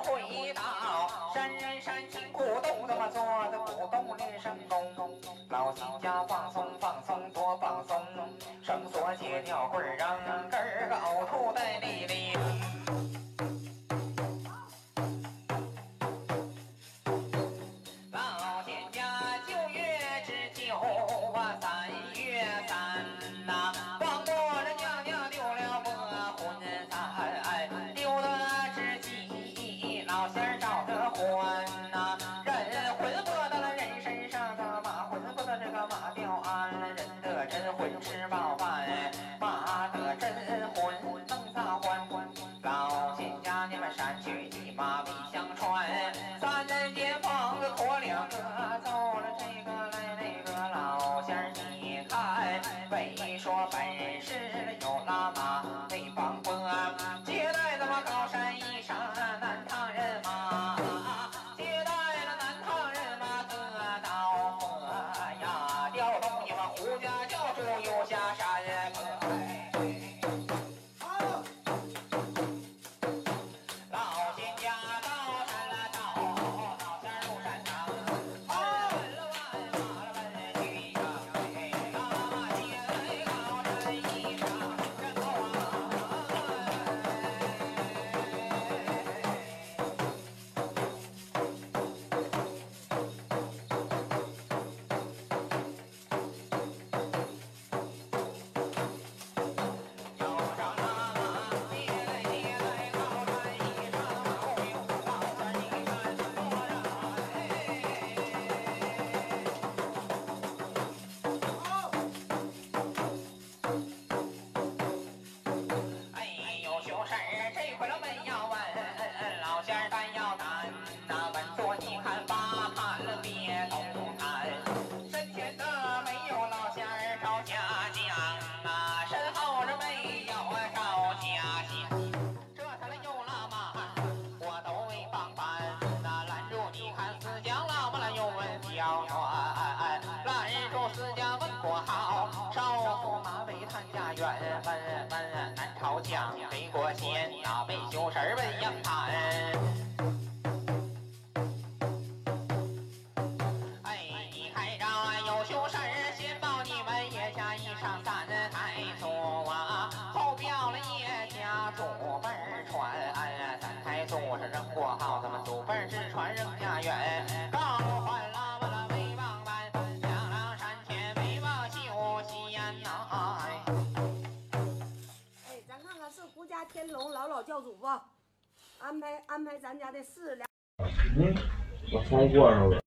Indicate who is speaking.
Speaker 1: 回到山人山心古洞，那么做的古洞练神功？老西家放松放松多放松，绳索解掉棍儿，让根儿个呕吐在里里。吃饱饭把这真魂弄撒欢。老新家你们山去的妈必相传三胡家教主有下山。好，少妇马尾探家园，问问南朝江，北过仙那，没羞事儿问应他。哎，一开张俺有羞事儿，先报你们叶家衣裳三太祖啊，后表了叶家祖辈传，哎，三太祖是扔过号子嘛，祖辈之传人。
Speaker 2: 教主不？安排安排咱家的事。
Speaker 3: 嗯，把窗户关上了。